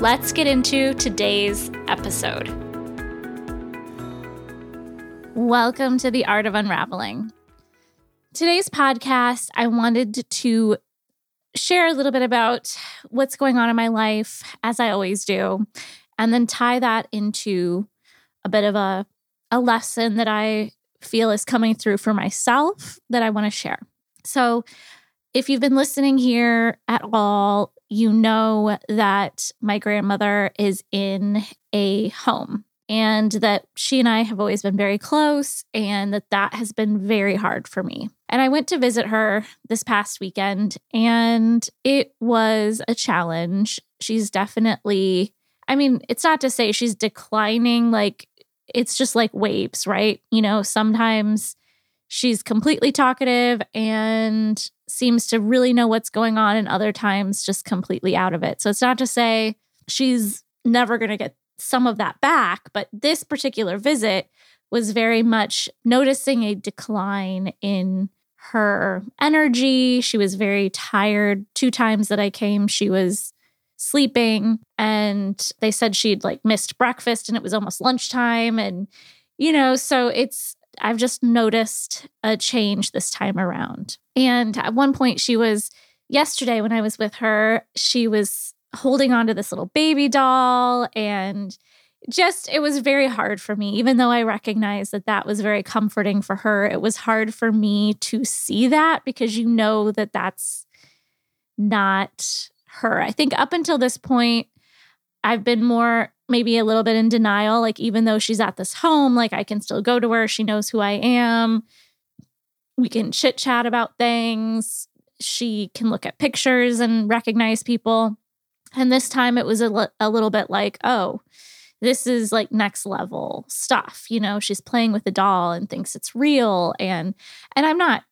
Let's get into today's episode. Welcome to the Art of Unraveling. Today's podcast, I wanted to share a little bit about what's going on in my life, as I always do, and then tie that into a bit of a, a lesson that I feel is coming through for myself that I want to share. So, if you've been listening here at all, you know that my grandmother is in a home and that she and I have always been very close and that that has been very hard for me. And I went to visit her this past weekend and it was a challenge. She's definitely I mean, it's not to say she's declining like it's just like waves, right? You know, sometimes she's completely talkative and seems to really know what's going on, and other times just completely out of it. So it's not to say she's never going to get some of that back, but this particular visit was very much noticing a decline in her energy. She was very tired. Two times that I came, she was sleeping and they said she'd like missed breakfast and it was almost lunchtime and you know so it's I've just noticed a change this time around. And at one point, she was, yesterday when I was with her, she was holding on to this little baby doll and just it was very hard for me even though i recognized that that was very comforting for her it was hard for me to see that because you know that that's not her i think up until this point i've been more maybe a little bit in denial. Like, even though she's at this home, like, I can still go to her. She knows who I am. We can chit chat about things. She can look at pictures and recognize people. And this time it was a, li- a little bit like, oh, this is like next level stuff. You know, she's playing with a doll and thinks it's real. And and I'm not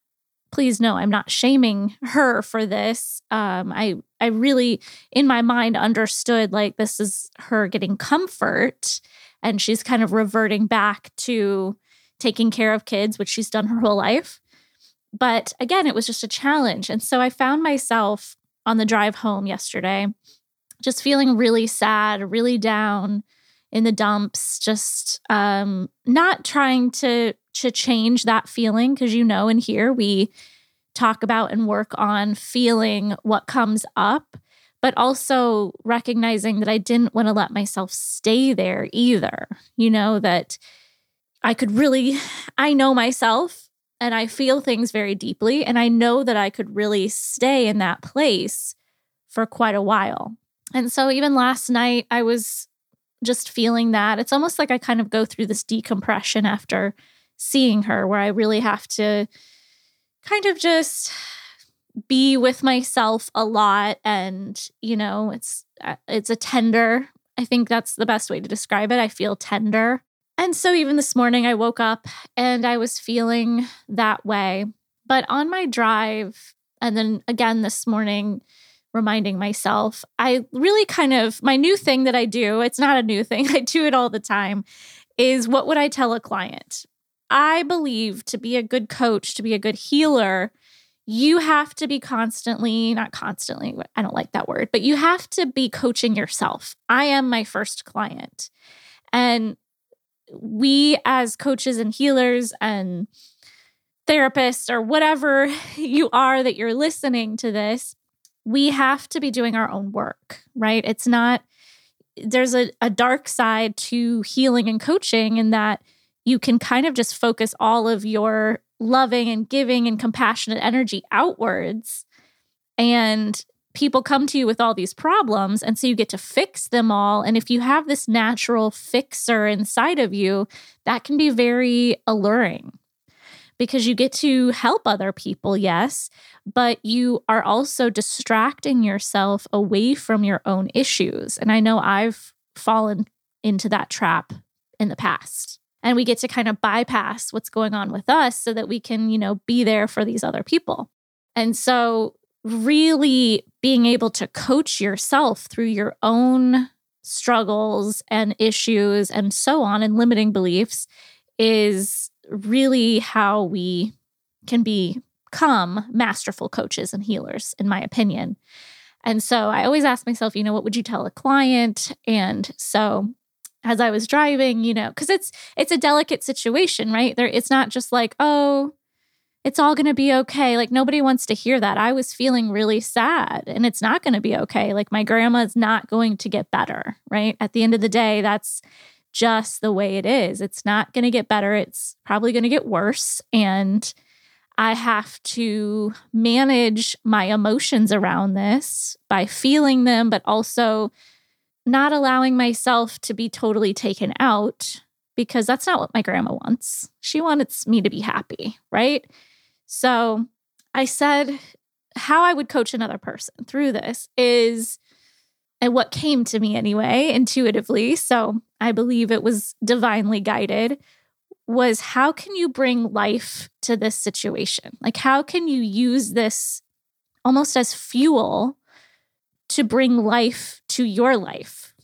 please know I'm not shaming her for this. Um, I I really in my mind understood like this is her getting comfort and she's kind of reverting back to taking care of kids, which she's done her whole life. But again, it was just a challenge. And so I found myself on the drive home yesterday just feeling really sad, really down in the dumps, just um, not trying to to change that feeling because you know in here we talk about and work on feeling what comes up but also recognizing that I didn't want to let myself stay there either. You know, that I could really, I know myself and I feel things very deeply. And I know that I could really stay in that place for quite a while. And so even last night, I was just feeling that. It's almost like I kind of go through this decompression after seeing her, where I really have to kind of just be with myself a lot and you know it's uh, it's a tender i think that's the best way to describe it i feel tender. And so even this morning i woke up and i was feeling that way. But on my drive and then again this morning reminding myself i really kind of my new thing that i do it's not a new thing i do it all the time is what would i tell a client i believe to be a good coach to be a good healer you have to be constantly, not constantly, I don't like that word, but you have to be coaching yourself. I am my first client. And we, as coaches and healers and therapists, or whatever you are that you're listening to this, we have to be doing our own work, right? It's not, there's a, a dark side to healing and coaching in that you can kind of just focus all of your loving and giving and compassionate energy outwards. And people come to you with all these problems. And so you get to fix them all. And if you have this natural fixer inside of you, that can be very alluring because you get to help other people, yes, but you are also distracting yourself away from your own issues. And I know I've fallen into that trap in the past. And we get to kind of bypass what's going on with us so that we can, you know, be there for these other people. And so, really being able to coach yourself through your own struggles and issues and so on and limiting beliefs is really how we can become masterful coaches and healers, in my opinion. And so I always ask myself, you know, what would you tell a client? And so as I was driving, you know, because it's it's a delicate situation, right? There it's not just like, oh, it's all going to be okay. Like nobody wants to hear that. I was feeling really sad and it's not going to be okay. Like my grandma's not going to get better, right? At the end of the day, that's just the way it is. It's not going to get better. It's probably going to get worse and I have to manage my emotions around this by feeling them but also not allowing myself to be totally taken out because that's not what my grandma wants. She wants me to be happy, right? So I said how I would coach another person through this is and what came to me anyway, intuitively. So I believe it was divinely guided was how can you bring life to this situation? Like, how can you use this almost as fuel to bring life to your life?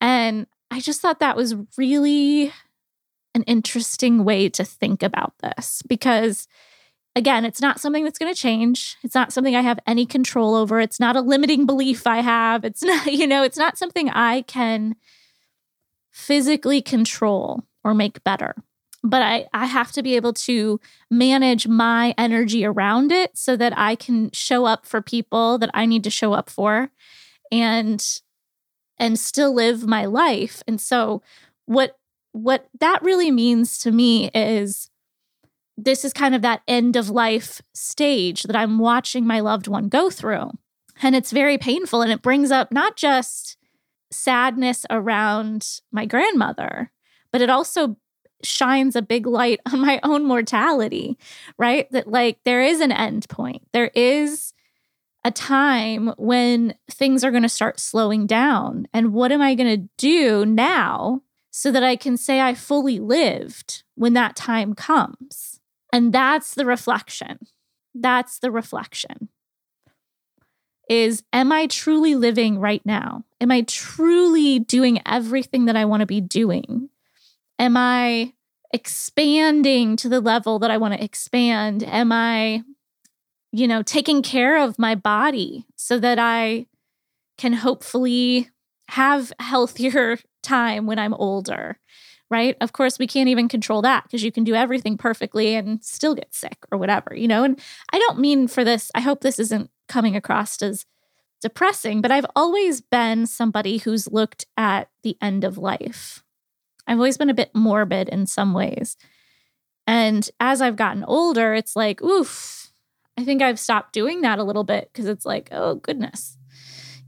And I just thought that was really an interesting way to think about this because again, it's not something that's going to change. It's not something I have any control over. It's not a limiting belief I have. It's not, you know, it's not something I can physically control or make better. But I, I have to be able to manage my energy around it so that I can show up for people that I need to show up for and and still live my life. And so what what that really means to me is this is kind of that end of life stage that I'm watching my loved one go through. And it's very painful. And it brings up not just sadness around my grandmother, but it also shines a big light on my own mortality, right? That like there is an end point. There is a time when things are going to start slowing down. And what am I going to do now so that I can say I fully lived when that time comes? And that's the reflection. That's the reflection. Is am I truly living right now? Am I truly doing everything that I want to be doing? Am I expanding to the level that I want to expand? Am I, you know, taking care of my body so that I can hopefully have healthier time when I'm older? right? Of course, we can't even control that because you can do everything perfectly and still get sick or whatever, you know? And I don't mean for this, I hope this isn't coming across as depressing, but I've always been somebody who's looked at the end of life. I've always been a bit morbid in some ways. And as I've gotten older, it's like, oof, I think I've stopped doing that a little bit because it's like, oh, goodness,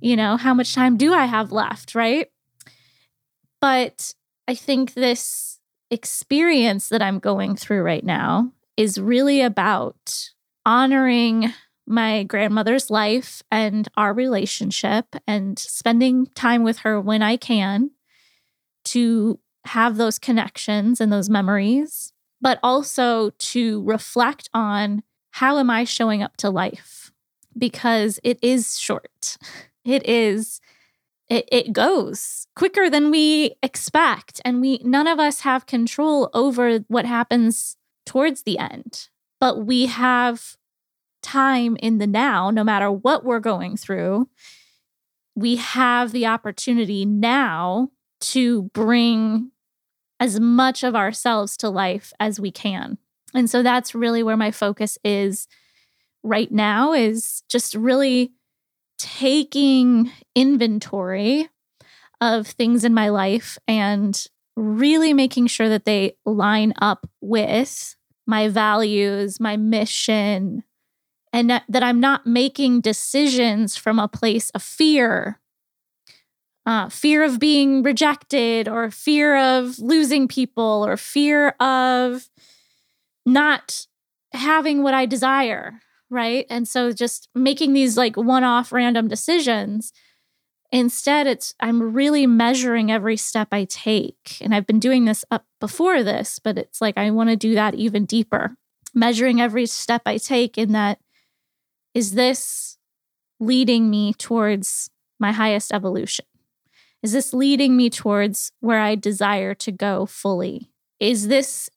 you know, how much time do I have left, right? But I think this experience that I'm going through right now is really about honoring my grandmother's life and our relationship and spending time with her when I can to have those connections and those memories, but also to reflect on how am I showing up to life? Because it is short. It is it, it goes quicker than we expect and we none of us have control over what happens towards the end but we have time in the now no matter what we're going through we have the opportunity now to bring as much of ourselves to life as we can and so that's really where my focus is right now is just really taking inventory of things in my life and really making sure that they line up with my values, my mission, and that I'm not making decisions from a place of fear. Uh, fear of being rejected, or fear of losing people, or fear of not having what I desire right? And so just making these like one off random decisions Instead, it's I'm really measuring every step I take. And I've been doing this up before this, but it's like I want to do that even deeper. Measuring every step I take in that is this leading me towards my highest evolution? Is this leading me towards where I desire to go fully? Is this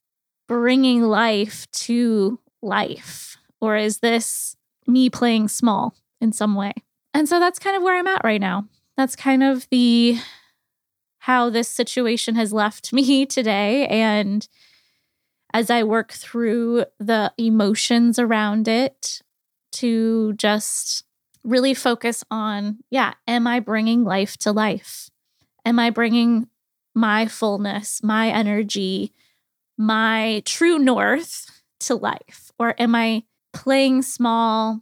bringing life to life? Or is this me playing small in some way? And so that's kind of where I'm at right now. That's kind of the how this situation has left me today. And as I work through the emotions around it, to just really focus on yeah, am I bringing life to life? Am I bringing my fullness, my energy, my true north to life? Or am I playing small,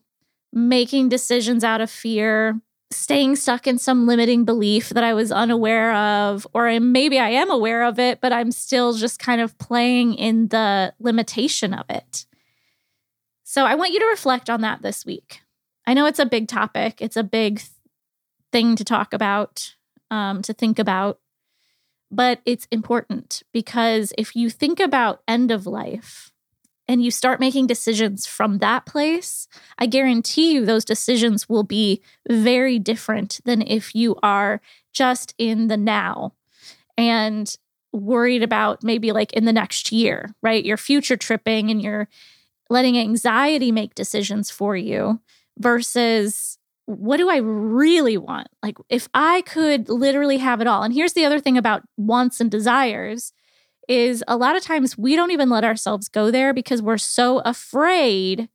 making decisions out of fear, staying stuck in some limiting belief that I was unaware of, or maybe I am aware of it, but I'm still just kind of playing in the limitation of it. So I want you to reflect on that this week. I know it's a big topic, it's a big thing to talk about, um, to think about, but it's important because if you think about end of life, and you start making decisions from that place, I guarantee you those decisions will be very different than if you are just in the now and worried about maybe like in the next year, right? You're future tripping and you're letting anxiety make decisions for you versus what do I really want? Like, if I could literally have it all. And here's the other thing about wants and desires is a lot of times we don't even let ourselves go there because we're so afraid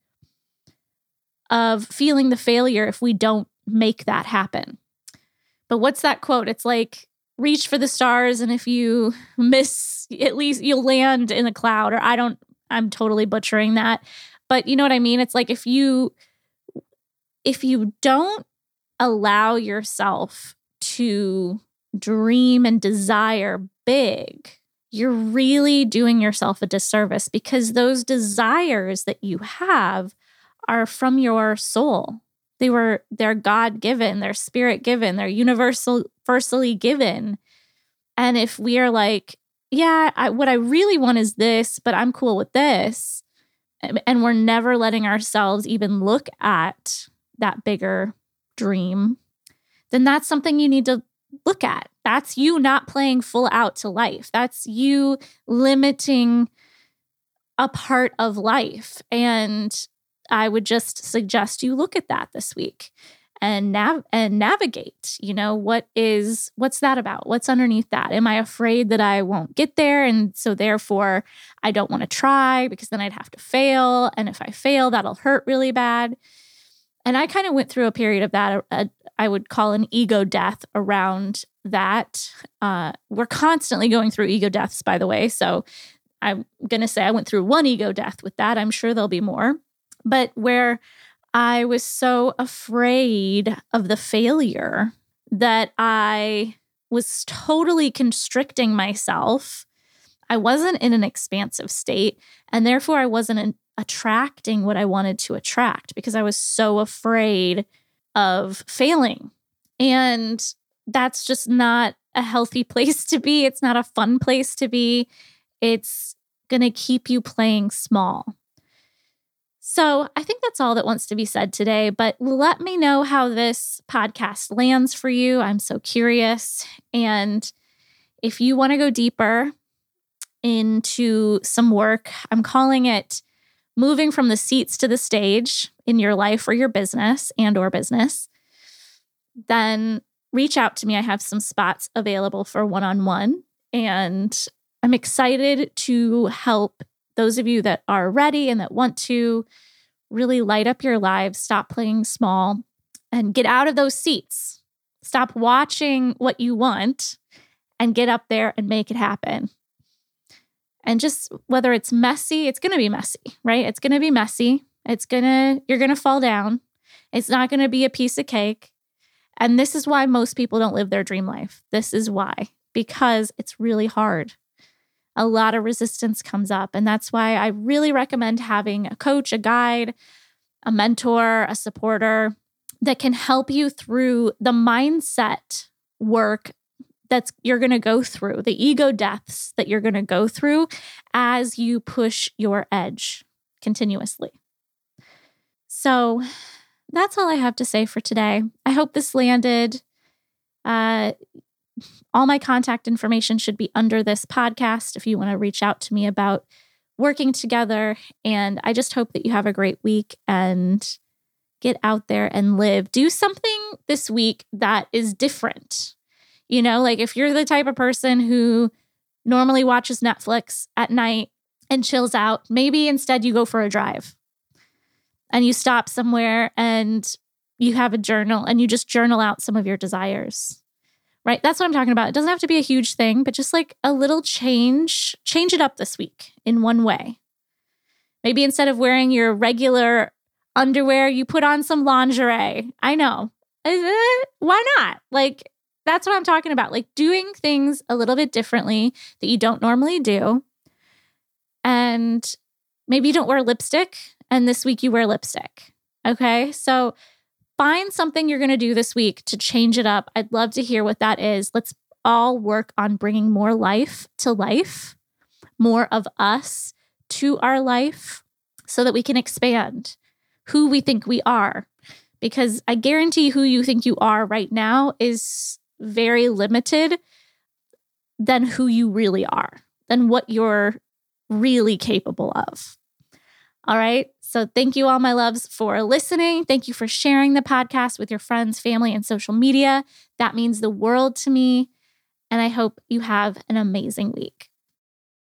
of feeling the failure if we don't make that happen. But what's that quote? It's like, reach for the stars, and if you miss, at least you'll land in a cloud. Or I don't, I'm totally butchering that. But you know what I mean? It's like if you, if you don't allow yourself to dream and desire big, you're really doing yourself a disservice because those desires that you have are from your soul. They were they're God given, they're spirit given, they're universal universally given. And if we are like, yeah, I, what I really want is this, but I'm cool with this, and we're never letting ourselves even look at that bigger dream, then that's something you need to look at. That's you not playing full out to life. That's you limiting a part of life. And I would just suggest you look at that this week and nav and navigate you know what is what's that about what's underneath that am i afraid that i won't get there and so therefore i don't want to try because then i'd have to fail and if i fail that'll hurt really bad and i kind of went through a period of that a, I would call an ego death around that. Uh, we're constantly going through ego deaths, by the way. So I'm going to say I went through one ego death with that. I'm sure there'll be more. But where I was so afraid of the failure that I was totally constricting myself. I wasn't in an expansive state, and therefore I wasn't attracting what I wanted to attract because I was so afraid of failing. And that's just not a healthy place to be. It's not a fun place to be. It's going to keep you playing small. So I think that's all that wants to be said today. But let me know how this podcast lands for you. I'm so curious. And if you want to go deeper into some work, I'm calling it moving from the seats to the stage in your life or your business and or business, then reach out to me. I have some spots available for one-on-one and I'm excited to help those of you that are ready and that want to really light up your lives, stop playing small and get out of those seats. Stop watching what you want and get up there and make it happen. And just whether it's messy, it's going to be messy, right? It's going to be messy. It's going to, you're going to fall down. It's not going to be a piece of cake. And this is why most people don't live their dream life. This is why, because it's really hard. A lot of resistance comes up. And that's why I really recommend having a coach, a guide, a mentor, a supporter that can help you through the mindset work that's you're going to go through, the ego deaths that you're going to go through as you push your edge continuously. So that's all I have to say for today. I hope this landed. Uh, all my contact information should be under this podcast if you want to reach out to me about working together. And I just hope that you have a great week and get out there and live. Do something this week that is different. You know, like if you're the type of person who normally watches Netflix at night and chills out, maybe instead you go for a drive and you stop somewhere and you have a journal and you just journal out some of your desires. Right? That's what I'm talking about. It doesn't have to be a huge thing, but just like a little change, change it up this week in one way. Maybe instead of wearing your regular underwear, you put on some lingerie. I know. Why not? Like, that's what I'm talking about. Like, doing things a little bit differently that you don't normally do. And maybe you don't wear lipstick and this week you wear lipstick. Okay. So find something you're going to do this week to change it up. I'd love to hear what that is. Let's all work on bringing more life to life, more of us to our life so that we can expand who we think we are. Because I guarantee who you think you are right now is very limited than who you really are, than what you're really capable of. All right. So, thank you, all my loves, for listening. Thank you for sharing the podcast with your friends, family, and social media. That means the world to me. And I hope you have an amazing week.